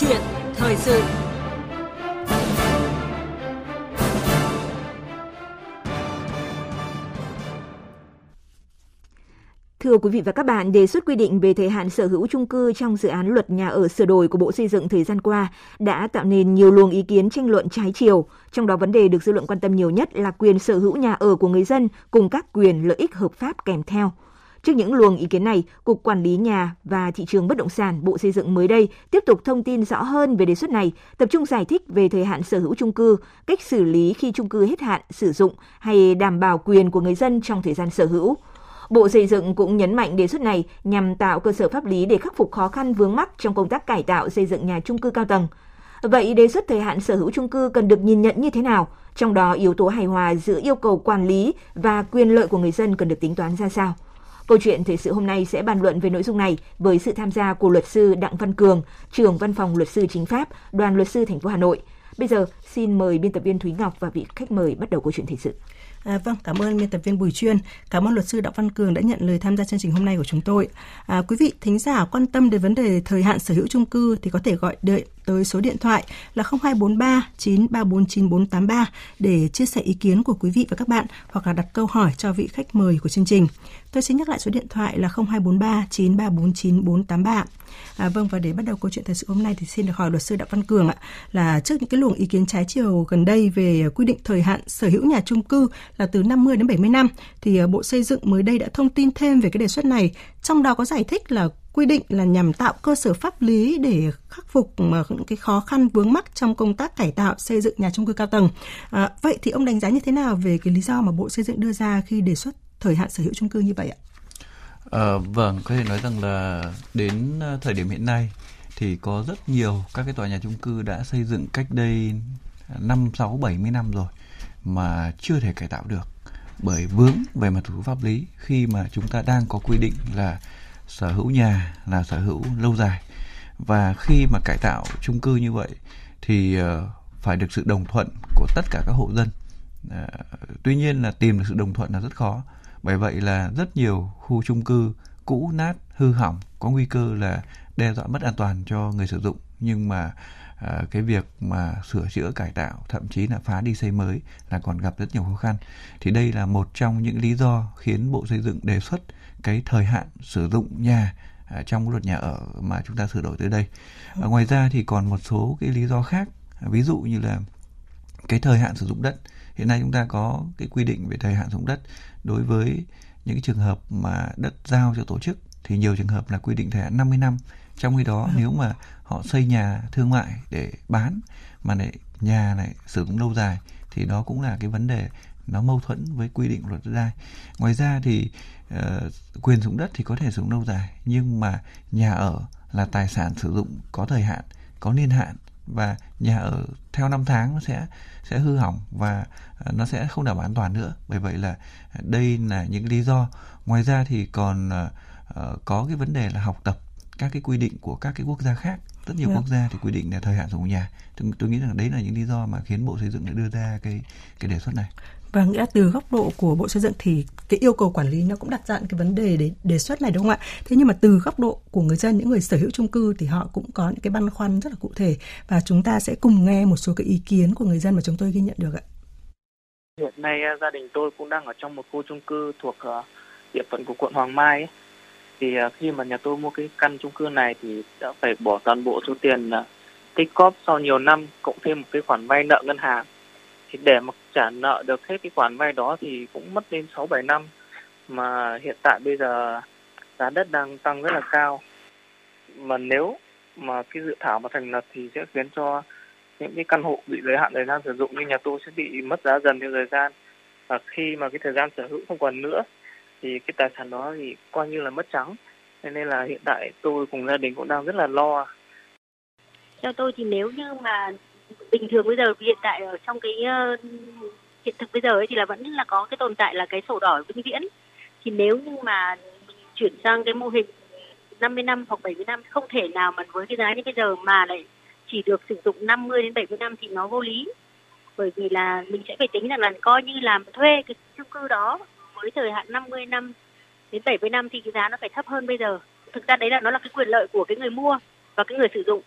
chuyện thời sự Thưa quý vị và các bạn, đề xuất quy định về thời hạn sở hữu chung cư trong dự án luật nhà ở sửa đổi của Bộ Xây dựng thời gian qua đã tạo nên nhiều luồng ý kiến tranh luận trái chiều. Trong đó vấn đề được dư luận quan tâm nhiều nhất là quyền sở hữu nhà ở của người dân cùng các quyền lợi ích hợp pháp kèm theo. Trước những luồng ý kiến này, Cục Quản lý Nhà và Thị trường Bất động sản Bộ Xây dựng mới đây tiếp tục thông tin rõ hơn về đề xuất này, tập trung giải thích về thời hạn sở hữu chung cư, cách xử lý khi chung cư hết hạn sử dụng hay đảm bảo quyền của người dân trong thời gian sở hữu. Bộ Xây dựng cũng nhấn mạnh đề xuất này nhằm tạo cơ sở pháp lý để khắc phục khó khăn vướng mắc trong công tác cải tạo xây dựng nhà chung cư cao tầng. Vậy đề xuất thời hạn sở hữu chung cư cần được nhìn nhận như thế nào? Trong đó yếu tố hài hòa giữa yêu cầu quản lý và quyền lợi của người dân cần được tính toán ra sao? Câu chuyện thời sự hôm nay sẽ bàn luận về nội dung này với sự tham gia của luật sư Đặng Văn Cường, trưởng văn phòng luật sư chính pháp, đoàn luật sư thành phố Hà Nội. Bây giờ xin mời biên tập viên Thúy Ngọc và vị khách mời bắt đầu câu chuyện thời sự. À, vâng, cảm ơn biên tập viên Bùi Chuyên. Cảm ơn luật sư Đặng Văn Cường đã nhận lời tham gia chương trình hôm nay của chúng tôi. À, quý vị thính giả quan tâm đến vấn đề thời hạn sở hữu chung cư thì có thể gọi đợi tới số điện thoại là 0243 934 9483 để chia sẻ ý kiến của quý vị và các bạn hoặc là đặt câu hỏi cho vị khách mời của chương trình. Tôi xin nhắc lại số điện thoại là 0243 934 9483. À, vâng và để bắt đầu câu chuyện thời sự hôm nay thì xin được hỏi luật sư Đặng Văn Cường ạ là trước những cái luồng ý kiến trái chiều gần đây về quy định thời hạn sở hữu nhà chung cư là từ 50 đến 70 năm thì à, Bộ Xây dựng mới đây đã thông tin thêm về cái đề xuất này trong đó có giải thích là quy định là nhằm tạo cơ sở pháp lý để khắc phục ờ, những cái khó khăn vướng mắc trong công tác cải tạo xây dựng nhà chung cư cao tầng. À, vậy thì ông đánh giá như thế nào về cái lý do mà Bộ Xây dựng đưa ra khi đề xuất thời hạn sở hữu chung cư như vậy ạ? À, vâng, có thể nói rằng là đến thời điểm hiện nay thì có rất nhiều các cái tòa nhà chung cư đã xây dựng cách đây 5, 6, 70 năm rồi mà chưa thể cải tạo được bởi vướng về mặt thủ pháp lý khi mà chúng ta đang có quy định là sở hữu nhà là sở hữu lâu dài. Và khi mà cải tạo chung cư như vậy thì ờ, phải được sự đồng thuận của tất cả các hộ dân. Ờ, tuy nhiên là tìm được sự đồng thuận là rất khó. Bởi vậy là rất nhiều khu chung cư cũ nát hư hỏng có nguy cơ là đe dọa mất an toàn cho người sử dụng. Nhưng mà à, cái việc mà sửa chữa cải tạo thậm chí là phá đi xây mới là còn gặp rất nhiều khó khăn. Thì đây là một trong những lý do khiến bộ xây dựng đề xuất cái thời hạn sử dụng nhà à, trong luật nhà ở mà chúng ta sửa đổi tới đây. À, ngoài ra thì còn một số cái lý do khác. Ví dụ như là cái thời hạn sử dụng đất. Hiện nay chúng ta có cái quy định về thời hạn sử dụng đất. Đối với những cái trường hợp mà đất giao cho tổ chức thì nhiều trường hợp là quy định thời hạn 50 năm. Trong khi đó nếu mà họ xây nhà thương mại để bán mà lại nhà này sử dụng lâu dài thì đó cũng là cái vấn đề nó mâu thuẫn với quy định luật đất đai ngoài ra thì uh, quyền sử dụng đất thì có thể sử dụng lâu dài nhưng mà nhà ở là tài sản sử dụng có thời hạn có niên hạn và nhà ở theo năm tháng nó sẽ sẽ hư hỏng và uh, nó sẽ không đảm bảo an toàn nữa. Bởi vậy là đây là những lý do. Ngoài ra thì còn uh, có cái vấn đề là học tập các cái quy định của các cái quốc gia khác. Rất nhiều yeah. Dạ. quốc gia thì quy định là thời hạn sử dụng nhà. Tôi, tôi nghĩ rằng đấy là những lý do mà khiến bộ xây dựng đã đưa ra cái cái đề xuất này và nghĩa từ góc độ của Bộ Xây dựng thì cái yêu cầu quản lý nó cũng đặt ra cái vấn đề để đề xuất này đúng không ạ? Thế nhưng mà từ góc độ của người dân, những người sở hữu chung cư thì họ cũng có những cái băn khoăn rất là cụ thể và chúng ta sẽ cùng nghe một số cái ý kiến của người dân mà chúng tôi ghi nhận được ạ. Hiện nay à, gia đình tôi cũng đang ở trong một khu chung cư thuộc à, địa phận của quận Hoàng Mai ấy. Thì à, khi mà nhà tôi mua cái căn chung cư này thì đã phải bỏ toàn bộ số tiền tích cóp sau nhiều năm cộng thêm một cái khoản vay nợ ngân hàng thì để mà trả nợ được hết cái khoản vay đó thì cũng mất đến 6 7 năm. Mà hiện tại bây giờ giá đất đang tăng rất là cao. Mà nếu mà cái dự thảo mà thành lập thì sẽ khiến cho những cái căn hộ bị giới hạn thời gian sử dụng như nhà tôi sẽ bị mất giá dần theo thời gian. Và khi mà cái thời gian sở hữu không còn nữa thì cái tài sản đó thì coi như là mất trắng. Nên là hiện tại tôi cùng gia đình cũng đang rất là lo. Theo tôi thì nếu như mà bình thường bây giờ hiện tại ở trong cái uh, hiện thực bây giờ ấy thì là vẫn là có cái tồn tại là cái sổ đỏ vĩnh viễn. Thì nếu như mà mình chuyển sang cái mô hình 50 năm hoặc 70 năm không thể nào mà với cái giá như bây giờ mà lại chỉ được sử dụng 50 đến 70 năm thì nó vô lý. Bởi vì là mình sẽ phải tính rằng là coi như làm thuê cái chung cư đó với thời hạn 50 năm đến 70 năm thì cái giá nó phải thấp hơn bây giờ. Thực ra đấy là nó là cái quyền lợi của cái người mua và cái người sử dụng.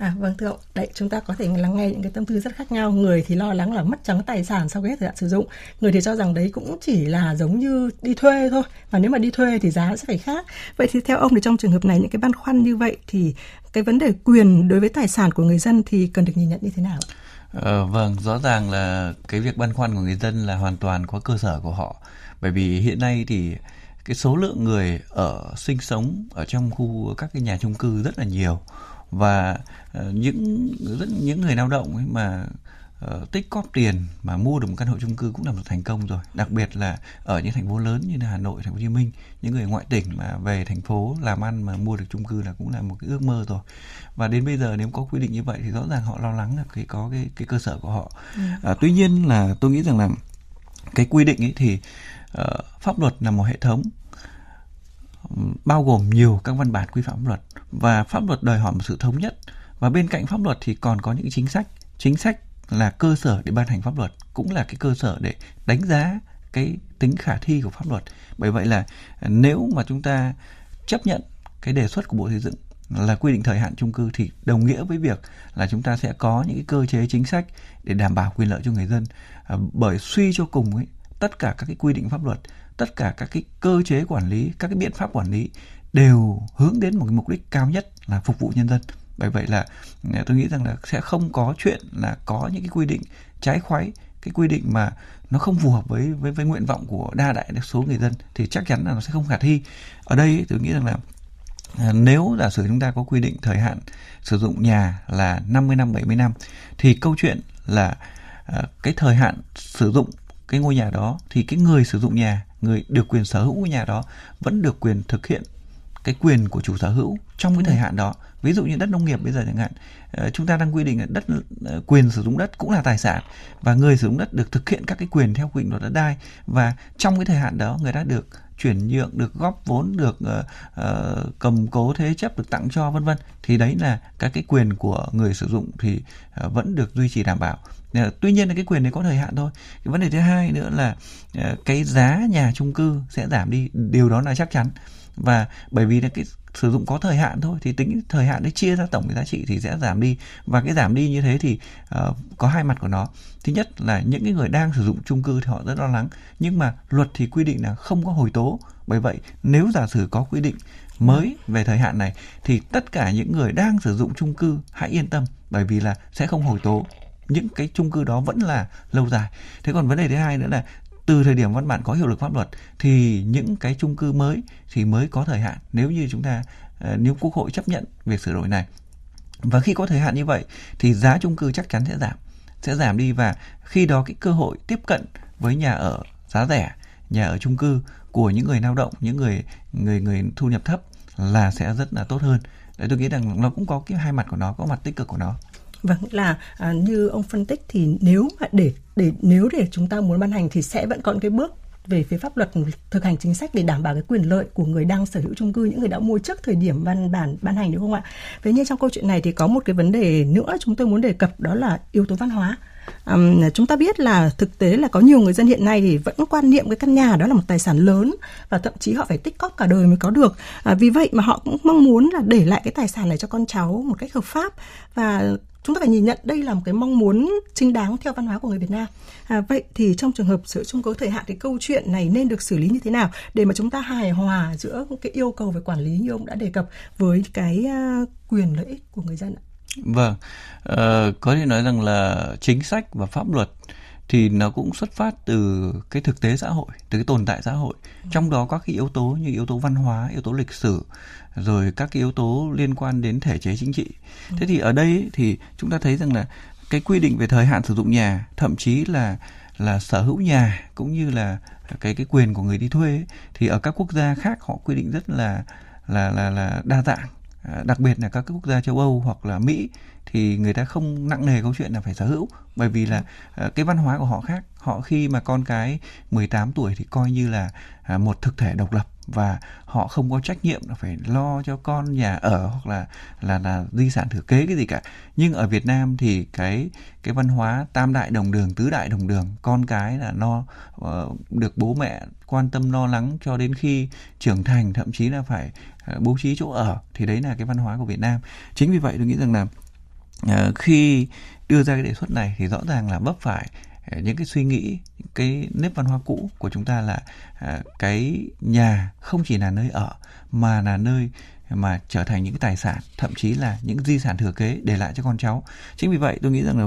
À vâng thưa ông, đấy chúng ta có thể lắng nghe những cái tâm tư rất khác nhau. Người thì lo lắng là mất trắng tài sản sau cái thời hạn sử dụng. Người thì cho rằng đấy cũng chỉ là giống như đi thuê thôi. Và nếu mà đi thuê thì giá sẽ phải khác. Vậy thì theo ông thì trong trường hợp này những cái băn khoăn như vậy thì cái vấn đề quyền đối với tài sản của người dân thì cần được nhìn nhận như thế nào? Ờ, vâng, rõ ràng là cái việc băn khoăn của người dân là hoàn toàn có cơ sở của họ. Bởi vì hiện nay thì cái số lượng người ở sinh sống ở trong khu các cái nhà chung cư rất là nhiều và uh, những rất những người lao động ấy mà uh, tích cóp tiền mà mua được một căn hộ chung cư cũng là một thành công rồi. Đặc biệt là ở những thành phố lớn như là Hà Nội, Thành phố Hồ Chí Minh những người ngoại tỉnh mà về thành phố làm ăn mà mua được chung cư là cũng là một cái ước mơ rồi. Và đến bây giờ nếu có quy định như vậy thì rõ ràng họ lo lắng là cái có cái cái cơ sở của họ. Ừ. à, tuy nhiên là tôi nghĩ rằng là cái quy định ấy thì uh, pháp luật là một hệ thống bao gồm nhiều các văn bản quy phạm pháp luật và pháp luật đòi hỏi một sự thống nhất. Và bên cạnh pháp luật thì còn có những chính sách. Chính sách là cơ sở để ban hành pháp luật cũng là cái cơ sở để đánh giá cái tính khả thi của pháp luật. Bởi vậy là nếu mà chúng ta chấp nhận cái đề xuất của bộ xây dựng là quy định thời hạn chung cư thì đồng nghĩa với việc là chúng ta sẽ có những cái cơ chế chính sách để đảm bảo quyền lợi cho người dân. À, bởi suy cho cùng ấy tất cả các cái quy định pháp luật, tất cả các cái cơ chế quản lý, các cái biện pháp quản lý đều hướng đến một cái mục đích cao nhất là phục vụ nhân dân. Bởi vậy là ừ, tôi nghĩ rằng là sẽ không có chuyện là có những cái quy định trái khoái, cái quy định mà nó không phù hợp với với với nguyện vọng của đa đại số người dân thì chắc chắn là nó sẽ không khả thi. Ở đây tôi nghĩ rằng là à, nếu giả sử chúng ta có quy định thời hạn sử dụng nhà là 50 năm 70 năm, thì câu chuyện là à, cái thời hạn sử dụng cái ngôi nhà đó thì cái người sử dụng nhà người được quyền sở hữu ngôi nhà đó vẫn được quyền thực hiện cái quyền của chủ sở hữu trong cái thời hạn đó. Ví dụ như đất nông nghiệp bây giờ chẳng hạn ờ, chúng ta đang quy định là đất ờ, quyền sử dụng đất cũng là tài sản và người sử dụng đất được thực hiện các cái quyền theo quy định luật đất đai và trong cái thời hạn đó người ta được chuyển nhượng được góp vốn được uh, uh, cầm cố thế chấp được tặng cho vân vân. Thì đấy là các cái quyền của người sử dụng thì uh, vẫn được duy trì đảm bảo Ờ, tuy nhiên là cái quyền đấy có thời hạn thôi. Cái vấn đề thứ hai nữa là ờ, cái giá nhà chung cư sẽ giảm đi. Điều đó là chắc chắn. Và bởi vì là cái sử dụng có thời hạn thôi thì tính thời hạn đấy chia ra tổng cái giá trị thì sẽ giảm đi. Và cái giảm đi như thế thì uh, có hai mặt của nó. Thứ nhất là những cái người đang sử dụng chung cư thì họ rất lo lắng. Nhưng mà luật thì quy định là không có hồi tố. Bởi vậy nếu giả sử có quy định mới về thời hạn này thì tất cả những người đang sử dụng chung cư hãy yên tâm. Bởi vì là sẽ không hồi tố những cái chung cư đó vẫn là lâu dài. Thế còn vấn đề thứ hai nữa là từ thời điểm văn bản có hiệu lực pháp luật thì những cái chung cư mới thì mới có thời hạn. Nếu như chúng ta ờ, nếu quốc hội chấp nhận việc sửa đổi này và khi có thời hạn như vậy thì giá chung cư chắc chắn sẽ giảm sẽ giảm đi và khi đó cái cơ hội tiếp cận với nhà ở giá rẻ, nhà ở chung cư của những người lao động, những người người người thu nhập thấp là sẽ rất là tốt hơn. Đấy, tôi nghĩ rằng nó cũng có cái hai mặt của nó, có mặt tích cực của nó. Vâng, là à, như ông phân tích thì nếu mà để để nếu để chúng ta muốn ban hành thì sẽ vẫn còn cái bước về phía pháp luật thực hành chính sách để đảm bảo cái quyền lợi của người đang sở hữu chung cư những người đã mua trước thời điểm văn bản ban hành đúng không ạ? Thế nhưng trong câu chuyện này thì có một cái vấn đề nữa chúng tôi muốn đề cập đó là yếu tố văn hóa. Um, chúng ta biết là thực tế là có nhiều người dân hiện nay thì vẫn quan niệm cái căn nhà đó là một tài sản lớn và thậm chí họ phải tích cóp cả đời mới có được. À, vì vậy mà họ cũng mong muốn là để lại cái tài sản này cho con cháu một cách hợp pháp và chúng ta phải nhìn nhận đây là một cái mong muốn chính đáng theo văn hóa của người Việt Nam. À, vậy thì trong trường hợp sửa chung cấu thời hạn thì câu chuyện này nên được xử lý như thế nào để mà chúng ta hài hòa giữa cái yêu cầu về quản lý như ông đã đề cập với cái à, quyền lợi ích của người dân ạ? Vâng, ờ, có thể nói rằng là chính sách và pháp luật thì nó cũng xuất phát từ cái thực tế xã hội, từ cái tồn tại xã hội. Trong đó có cái yếu tố như yếu tố văn hóa, yếu tố lịch sử, rồi các cái yếu tố liên quan đến thể chế chính trị. Thế thì ở đây thì chúng ta thấy rằng là cái quy định về thời hạn sử dụng nhà, thậm chí là là sở hữu nhà cũng như là cái cái quyền của người đi thuê ấy, thì ở các quốc gia khác họ quy định rất là là là là đa dạng À, đặc biệt là các quốc gia châu Âu hoặc là Mỹ thì người ta không nặng nề câu chuyện là phải sở hữu bởi vì là à, cái văn hóa của họ khác. Họ khi mà con cái 18 tuổi thì coi như là à, một thực thể độc lập và họ không có trách nhiệm là phải lo cho con nhà ở hoặc là là là di sản thừa kế cái gì cả. Nhưng ở Việt Nam thì cái cái văn hóa tam đại đồng đường tứ đại đồng đường con cái là lo uh, được bố mẹ quan tâm lo lắng cho đến khi trưởng thành thậm chí là phải À, bố trí chỗ ở, thì đấy là cái văn hóa của Việt Nam. Chính vì vậy tôi nghĩ rằng là à, khi đưa ra cái đề xuất này thì rõ ràng là vấp phải à, những cái suy nghĩ, cái nếp văn hóa cũ của chúng ta là cái nhà không chỉ là nơi ở mà là nơi mà trở thành những cái tài sản, thậm chí là những di sản thừa kế để lại cho con cháu. Chính vì vậy tôi nghĩ rằng là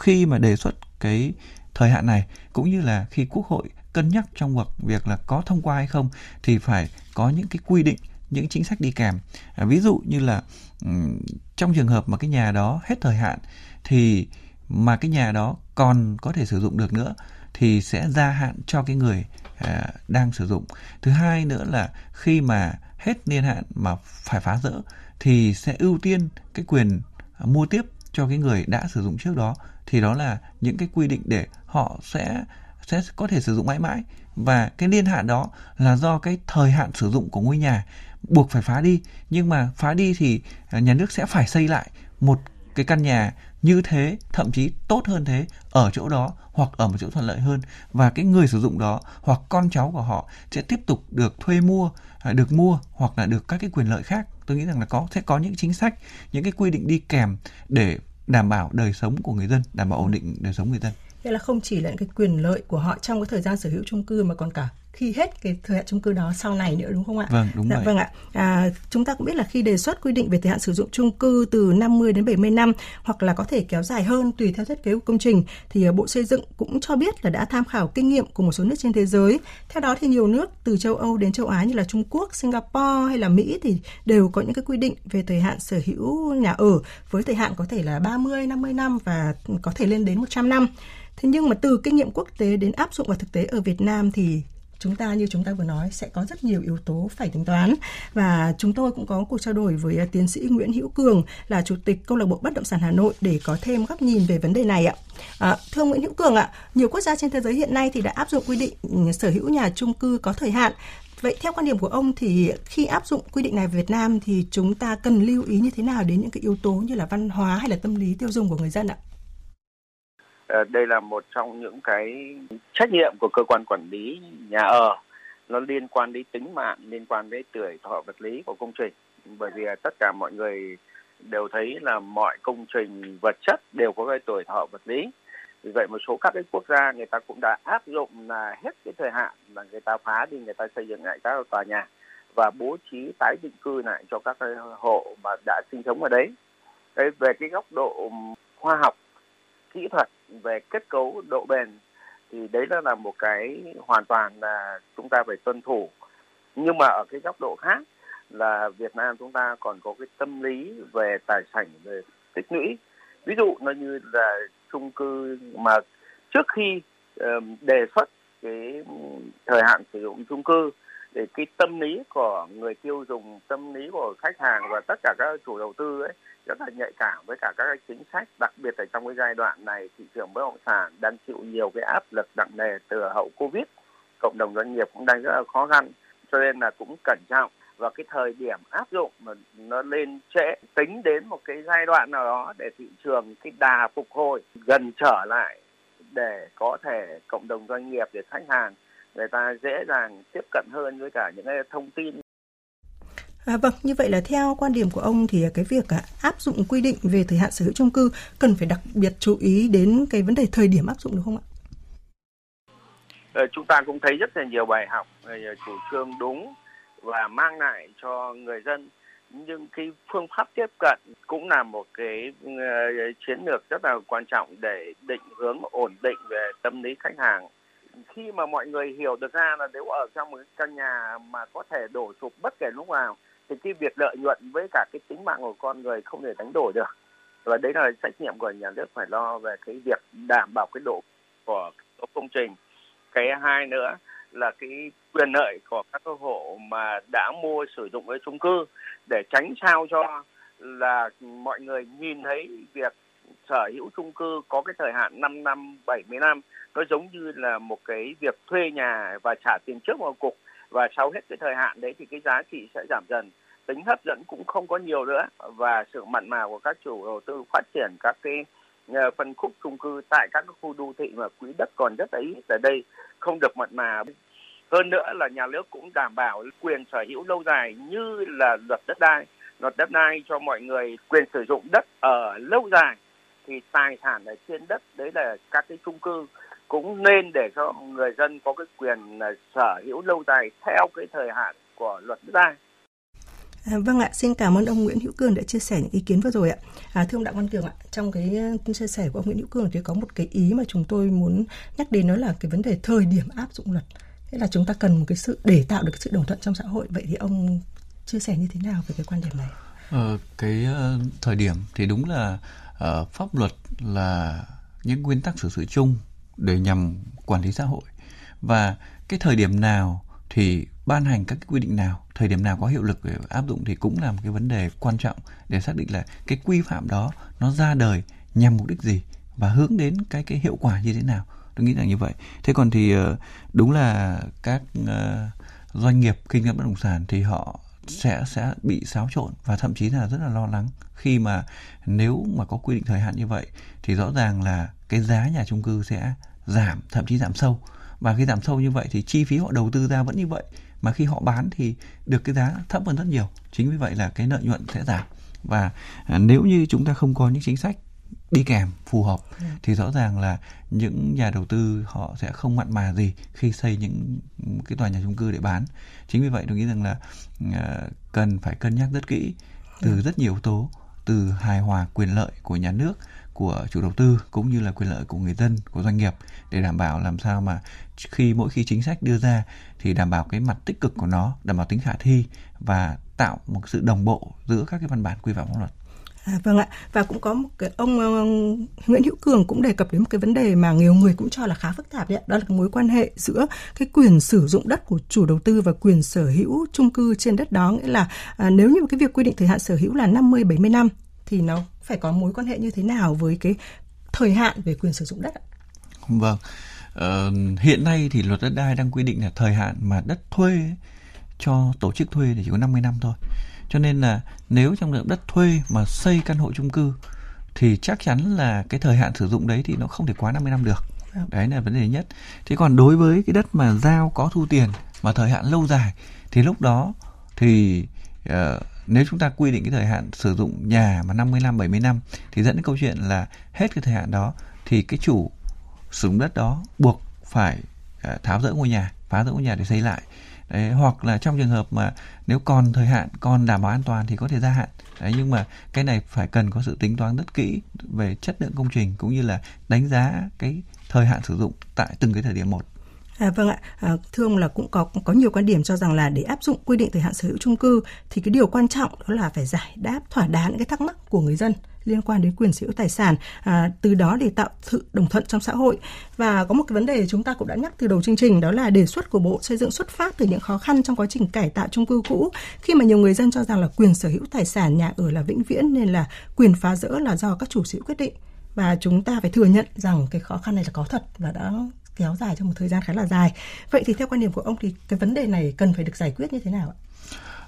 khi mà đề xuất cái thời hạn này, cũng như là khi quốc hội cân nhắc trong việc việc là có thông qua hay không, thì phải có những cái quy định những chính sách đi kèm. À, ví dụ như là trong trường hợp mà cái nhà đó hết thời hạn thì mà cái nhà đó còn có thể sử dụng được nữa thì sẽ gia hạn cho cái người à, đang sử dụng. Thứ hai nữa là khi mà hết niên hạn mà phải phá rỡ thì sẽ ưu tiên cái quyền mua tiếp cho cái người đã sử dụng trước đó. Thì đó là những cái quy định để họ sẽ sẽ có thể sử dụng mãi mãi. Và cái niên hạn đó là do cái thời hạn sử dụng của ngôi nhà buộc phải phá đi. Nhưng mà phá đi thì à, nhà nước sẽ phải xây lại một cái căn nhà như thế, thậm chí tốt hơn thế, ở chỗ đó hoặc ở một chỗ thuận lợi hơn. Và cái người sử dụng đó hoặc con cháu của họ sẽ tiếp tục được thuê mua à, được mua hoặc là được các cái quyền lợi khác. Tôi nghĩ rằng là có, sẽ có những chính sách, những cái quy định đi kèm để đảm bảo đời sống của người dân, đảm bảo ổn định đời sống người dân. Đây là không chỉ là những cái quyền lợi của họ trong cái thời gian sở hữu chung cư mà còn cả khi hết cái thời hạn chung cư đó sau này nữa đúng không ạ? Vâng, đúng dạ, vậy. Vâng ạ. À, chúng ta cũng biết là khi đề xuất quy định về thời hạn sử dụng chung cư từ 50 đến 70 năm hoặc là có thể kéo dài hơn tùy theo thiết kế của công trình thì à, Bộ Xây dựng cũng cho biết là đã tham khảo kinh nghiệm của một số nước trên thế giới. Theo đó thì nhiều nước từ châu Âu đến châu Á như là Trung Quốc, Singapore hay là Mỹ thì đều có những cái quy định về thời hạn sở hữu nhà ở với thời hạn có thể là 30, 50 năm và có thể lên đến 100 năm. Thế nhưng mà từ kinh nghiệm quốc tế đến áp dụng vào thực tế ở Việt Nam thì chúng ta như chúng ta vừa nói sẽ có rất nhiều yếu tố phải tính toán và chúng tôi cũng có cuộc trao đổi với à, tiến sĩ Nguyễn Hữu Cường là chủ tịch câu lạc bộ bất động sản Hà Nội để có thêm góc nhìn về vấn đề này ạ. À, thưa Nguyễn Hữu Cường ạ, nhiều quốc gia trên thế giới hiện nay thì đã áp dụng quy định ừ, sở hữu nhà chung cư có thời hạn. Vậy theo quan điểm của ông thì khi áp dụng quy định này về Việt Nam thì chúng ta cần lưu ý như thế nào đến những cái yếu tố như là văn hóa hay là tâm lý tiêu dùng của người dân ạ? Ờ, đây là một trong những cái trách nhiệm của cơ quan quản lý nhà ở. Nó liên quan đến tính mạng liên quan đến tuổi thọ vật lý của công trình. Bởi vì tất cả mọi người đều thấy là mọi công trình vật chất đều có cái tuổi thọ vật lý. Vì vậy một số các cái quốc gia người ta cũng đã áp dụng là hết cái thời hạn là người ta phá đi người ta xây dựng lại các tòa nhà và bố trí tái định cư lại cho các cái hộ mà đã sinh sống ở đấy. Đấy, về cái góc độ khoa học kỹ thuật về kết cấu độ bền thì đấy là là một cái hoàn toàn là chúng ta phải tuân thủ. Nhưng mà ở cái góc độ khác là Việt Nam chúng ta còn có cái tâm lý về tài sản về tích lũy. Ví dụ nó như là chung cư mà trước khi um, đề xuất cái thời hạn sử dụng chung cư để cái tâm lý của người tiêu dùng tâm lý của khách hàng và tất cả các chủ đầu tư ấy rất là nhạy cảm với cả các chính sách, đặc biệt là trong cái giai đoạn này thị trường bất động sản đang chịu nhiều cái áp lực nặng nề từ hậu covid. Cộng đồng doanh nghiệp cũng đang rất là khó khăn, cho nên là cũng cẩn trọng. Và cái thời điểm áp dụng mà nó lên trễ, tính đến một cái giai đoạn nào đó để thị trường cái đà phục hồi gần trở lại để có thể cộng đồng doanh nghiệp, để khách hàng người ta dễ dàng tiếp cận hơn với cả những cái thông tin À, vâng, như vậy là theo quan điểm của ông thì cái việc à, áp dụng quy định về thời hạn sở hữu chung cư cần phải đặc biệt chú ý đến cái vấn đề thời điểm áp dụng được không ạ? Ờ, chúng ta cũng thấy rất là nhiều bài học ờ, chủ trương đúng và mang lại cho người dân nhưng cái phương pháp tiếp cận cũng là một cái ờ, chiến lược rất là quan trọng để định hướng ổn định về tâm lý khách hàng khi mà mọi người hiểu được ra là nếu ở trong một căn nhà mà có thể đổ sụp bất kể lúc nào thì cái việc lợi nhuận với cả cái tính mạng của con người không thể đánh đổi được. Và đấy là trách nhiệm của nhà nước phải lo về cái việc đảm bảo cái độ của công trình. Cái hai nữa là cái quyền lợi của các hộ mà đã mua sử dụng cái chung cư để tránh sao cho là mọi người nhìn thấy việc sở hữu chung cư có cái thời hạn 5 năm, 70 năm nó giống như là một cái việc thuê nhà và trả tiền trước vào cục và sau hết cái thời hạn đấy thì cái giá trị sẽ giảm dần. Tính hấp dẫn cũng không có nhiều nữa. Và sự mặn mà của các chủ đầu tư phát triển các cái ờ, phân khúc chung cư tại các khu đô thị mà quỹ đất còn rất là ít đây không được mặn mà. Hơn nữa là nhà nước cũng đảm bảo quyền sở hữu lâu dài như là luật đất đai. Luật đất đai cho mọi người, quyền sử dụng đất ở lâu dài thì tài sản ở trên đất, đấy là các cái chung cư cũng nên để cho người dân có cái quyền sở hữu lâu dài theo cái thời hạn của luật đất đai. À, vâng ạ, xin cảm ơn ông Nguyễn Hữu Cường đã chia sẻ những ý kiến vừa rồi ạ. À, thưa ông Đặng Văn Cường ạ, trong cái chia sẻ của ông Nguyễn Hữu Cường thì có một cái ý mà chúng tôi muốn nhắc đến đó là cái vấn đề thời điểm áp dụng luật. Thế là chúng ta cần một cái sự để tạo được cái sự đồng thuận trong xã hội. Vậy thì ông chia sẻ như thế nào về cái quan điểm này? Ờ, cái uh, thời điểm thì đúng là uh, pháp luật là những nguyên tắc xử sự chung để nhằm quản lý xã hội. Và cái thời điểm nào thì ban hành các cái quy định nào, thời điểm nào có hiệu lực để áp dụng thì cũng là một cái vấn đề quan trọng để xác định là cái quy phạm đó nó ra đời nhằm mục đích gì và hướng đến cái cái hiệu quả như thế nào. Tôi nghĩ là như vậy. Thế còn thì ờ, đúng là các ờ, doanh nghiệp kinh doanh bất động sản thì họ sẽ sẽ bị xáo trộn và thậm chí là rất là lo lắng. Khi mà nếu mà có quy định thời hạn như vậy, thì rõ ràng là cái giá nhà chung cư sẽ giảm, thậm chí giảm sâu. Và khi giảm sâu như vậy thì chi phí họ đầu tư ra vẫn như vậy. Mà khi họ bán thì được cái giá thấp hơn rất nhiều. Chính vì vậy là cái lợi nhuận sẽ giảm. Và à, nếu như chúng ta không có những chính sách đi kèm phù hợp ừ. thì rõ ràng là những nhà đầu tư họ sẽ không mặn mà gì khi xây những cái tòa nhà chung cư để bán chính vì vậy tôi nghĩ rằng là uh, cần phải cân nhắc rất kỹ từ ừ. rất nhiều yếu tố từ hài hòa quyền lợi của nhà nước của chủ đầu tư cũng như là quyền lợi của người dân của doanh nghiệp để đảm bảo làm sao mà khi mỗi khi chính sách đưa ra thì đảm bảo cái mặt tích cực của nó đảm bảo tính khả thi và tạo một sự đồng bộ giữa các cái văn bản quy phạm pháp luật À, vâng ạ và cũng có một cái ông uh, Nguyễn Hữu Cường cũng đề cập đến một cái vấn đề mà nhiều người cũng cho là khá phức tạp đấy đó là cái mối quan hệ giữa cái quyền sử dụng đất của chủ đầu tư và quyền sở hữu chung cư trên đất đó nghĩa là à, nếu như cái việc quy định thời hạn sở hữu là 50 70 năm thì nó phải có mối quan hệ như thế nào với cái thời hạn về quyền sử dụng đất ạ? Vâng. Ờ, hiện nay thì luật đất đai đang quy định là thời hạn mà đất thuê cho tổ chức thuê thì chỉ có 50 năm thôi. Cho nên là nếu trong lượng đất thuê mà xây căn hộ chung cư thì chắc chắn là cái thời hạn sử dụng đấy thì nó không thể quá 50 năm được. Vâng. Đấy là vấn đề nhất. Thế còn đối với cái đất mà giao có thu tiền mà thời hạn lâu dài thì lúc đó thì uh, nếu chúng ta quy định cái thời hạn sử dụng nhà mà 55 70 năm thì dẫn đến câu chuyện là hết cái thời hạn đó thì cái chủ sử dụng đất đó buộc phải uh, tháo rỡ ngôi nhà, phá rỡ ngôi nhà để xây lại Đấy, hoặc là trong trường hợp mà nếu còn thời hạn còn đảm bảo an toàn thì có thể gia hạn. Đấy, nhưng mà cái này phải cần có sự tính toán rất kỹ về chất lượng công trình cũng như là đánh giá cái thời hạn sử dụng tại từng cái thời điểm một. À, vâng ạ, à, thưa ông là cũng có có nhiều quan điểm cho rằng là để áp dụng quy định thời hạn sở hữu chung cư thì cái điều quan trọng đó là phải giải đáp thỏa đáng những cái thắc mắc của người dân liên quan đến quyền sở hữu tài sản à, từ đó để tạo sự đồng thuận trong xã hội và có một cái vấn đề chúng ta cũng đã nhắc từ đầu chương trình đó là đề xuất của bộ xây dựng xuất phát từ những khó khăn trong quá trình cải tạo chung cư cũ khi mà nhiều người dân cho rằng là quyền sở hữu tài sản nhà ở là vĩnh viễn nên là quyền phá rỡ là do các chủ sở hữu quyết định và chúng ta phải thừa nhận rằng cái khó khăn này là có thật và đã kéo dài trong một thời gian khá là dài. Vậy thì theo quan điểm của ông thì cái vấn đề này cần phải được giải quyết như thế nào ạ?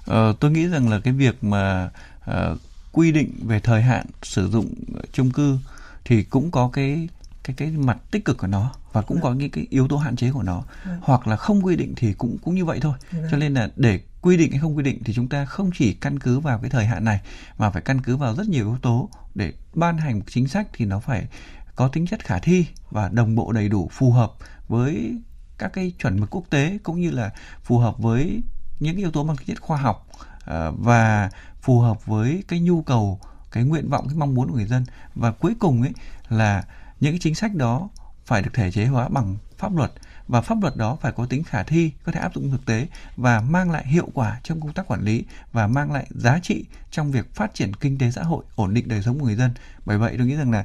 Ờ, tôi nghĩ rằng là cái việc mà uh, quy định về thời hạn sử dụng chung cư thì cũng có cái cái cái mặt tích cực của nó và cũng có những cái yếu tố hạn chế của nó. Hoặc là không quy định thì cũng cũng như vậy thôi. Cho nên là để quy định hay không quy định thì chúng ta không chỉ căn cứ vào cái thời hạn này mà phải căn cứ vào rất nhiều yếu tố để ban hành chính sách thì nó phải có tính chất khả thi và đồng bộ đầy đủ phù hợp với các cái chuẩn mực quốc tế cũng như là phù hợp với những yếu tố mang tính chất khoa học Ờ, và phù hợp với cái nhu cầu, cái nguyện vọng, cái mong muốn của người dân. Và cuối cùng ấy là những cái chính sách đó phải được thể chế hóa bằng pháp luật. Và pháp luật đó phải có tính khả thi, có thể áp dụng thực tế và mang lại hiệu quả trong công tác quản lý và mang lại giá trị trong việc phát triển kinh tế xã hội, ổn định đời sống của người dân. Bởi vậy tôi nghĩ rằng là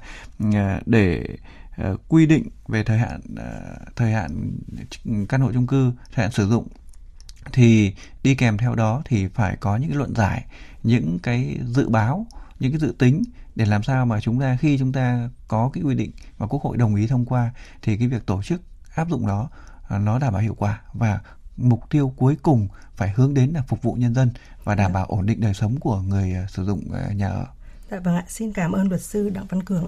ờ, để ờ, quy định về thời hạn thời hạn ừ, căn hộ chung cư, thời hạn sử dụng thì đi kèm theo đó thì phải có những cái luận giải những cái dự báo những cái dự tính để làm sao mà chúng ta khi chúng ta có cái quy định mà quốc hội đồng ý thông qua thì cái việc tổ chức áp dụng đó à, nó đảm bảo hiệu quả và mục tiêu cuối cùng phải hướng đến là phục vụ nhân dân và đảm dạ. bảo ổn định đời sống của người à, sử dụng à, nhà ở. Dạ vâng ạ, xin cảm ơn luật sư Đặng Văn Cường.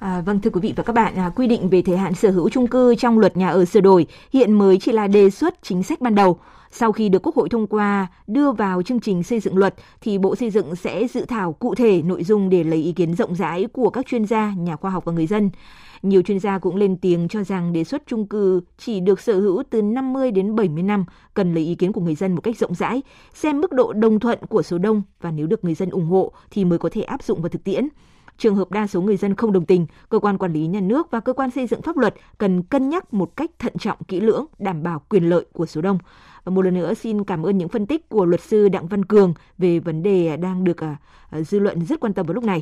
À, vâng thưa quý vị và các bạn, à, quy định về thời hạn sở hữu chung cư trong luật nhà ở sửa đổi hiện mới chỉ là đề xuất chính sách ban đầu. Sau khi được Quốc hội thông qua đưa vào chương trình xây dựng luật thì Bộ Xây dựng sẽ dự thảo cụ thể nội dung để lấy ý kiến rộng rãi của các chuyên gia, nhà khoa học và người dân. Nhiều chuyên gia cũng lên tiếng cho rằng đề xuất chung cư chỉ được sở hữu từ 50 đến 70 năm, cần lấy ý kiến của người dân một cách rộng rãi, xem mức độ đồng thuận của số đông và nếu được người dân ủng hộ thì mới có thể áp dụng vào thực tiễn. Trường hợp đa số người dân không đồng tình, cơ quan quản lý nhà nước và cơ quan xây dựng pháp luật cần cân nhắc một cách thận trọng kỹ lưỡng, đảm bảo quyền lợi của số đông. Và một lần nữa xin cảm ơn những phân tích của luật sư Đặng Văn Cường về vấn đề đang được à, à, dư luận rất quan tâm vào lúc này.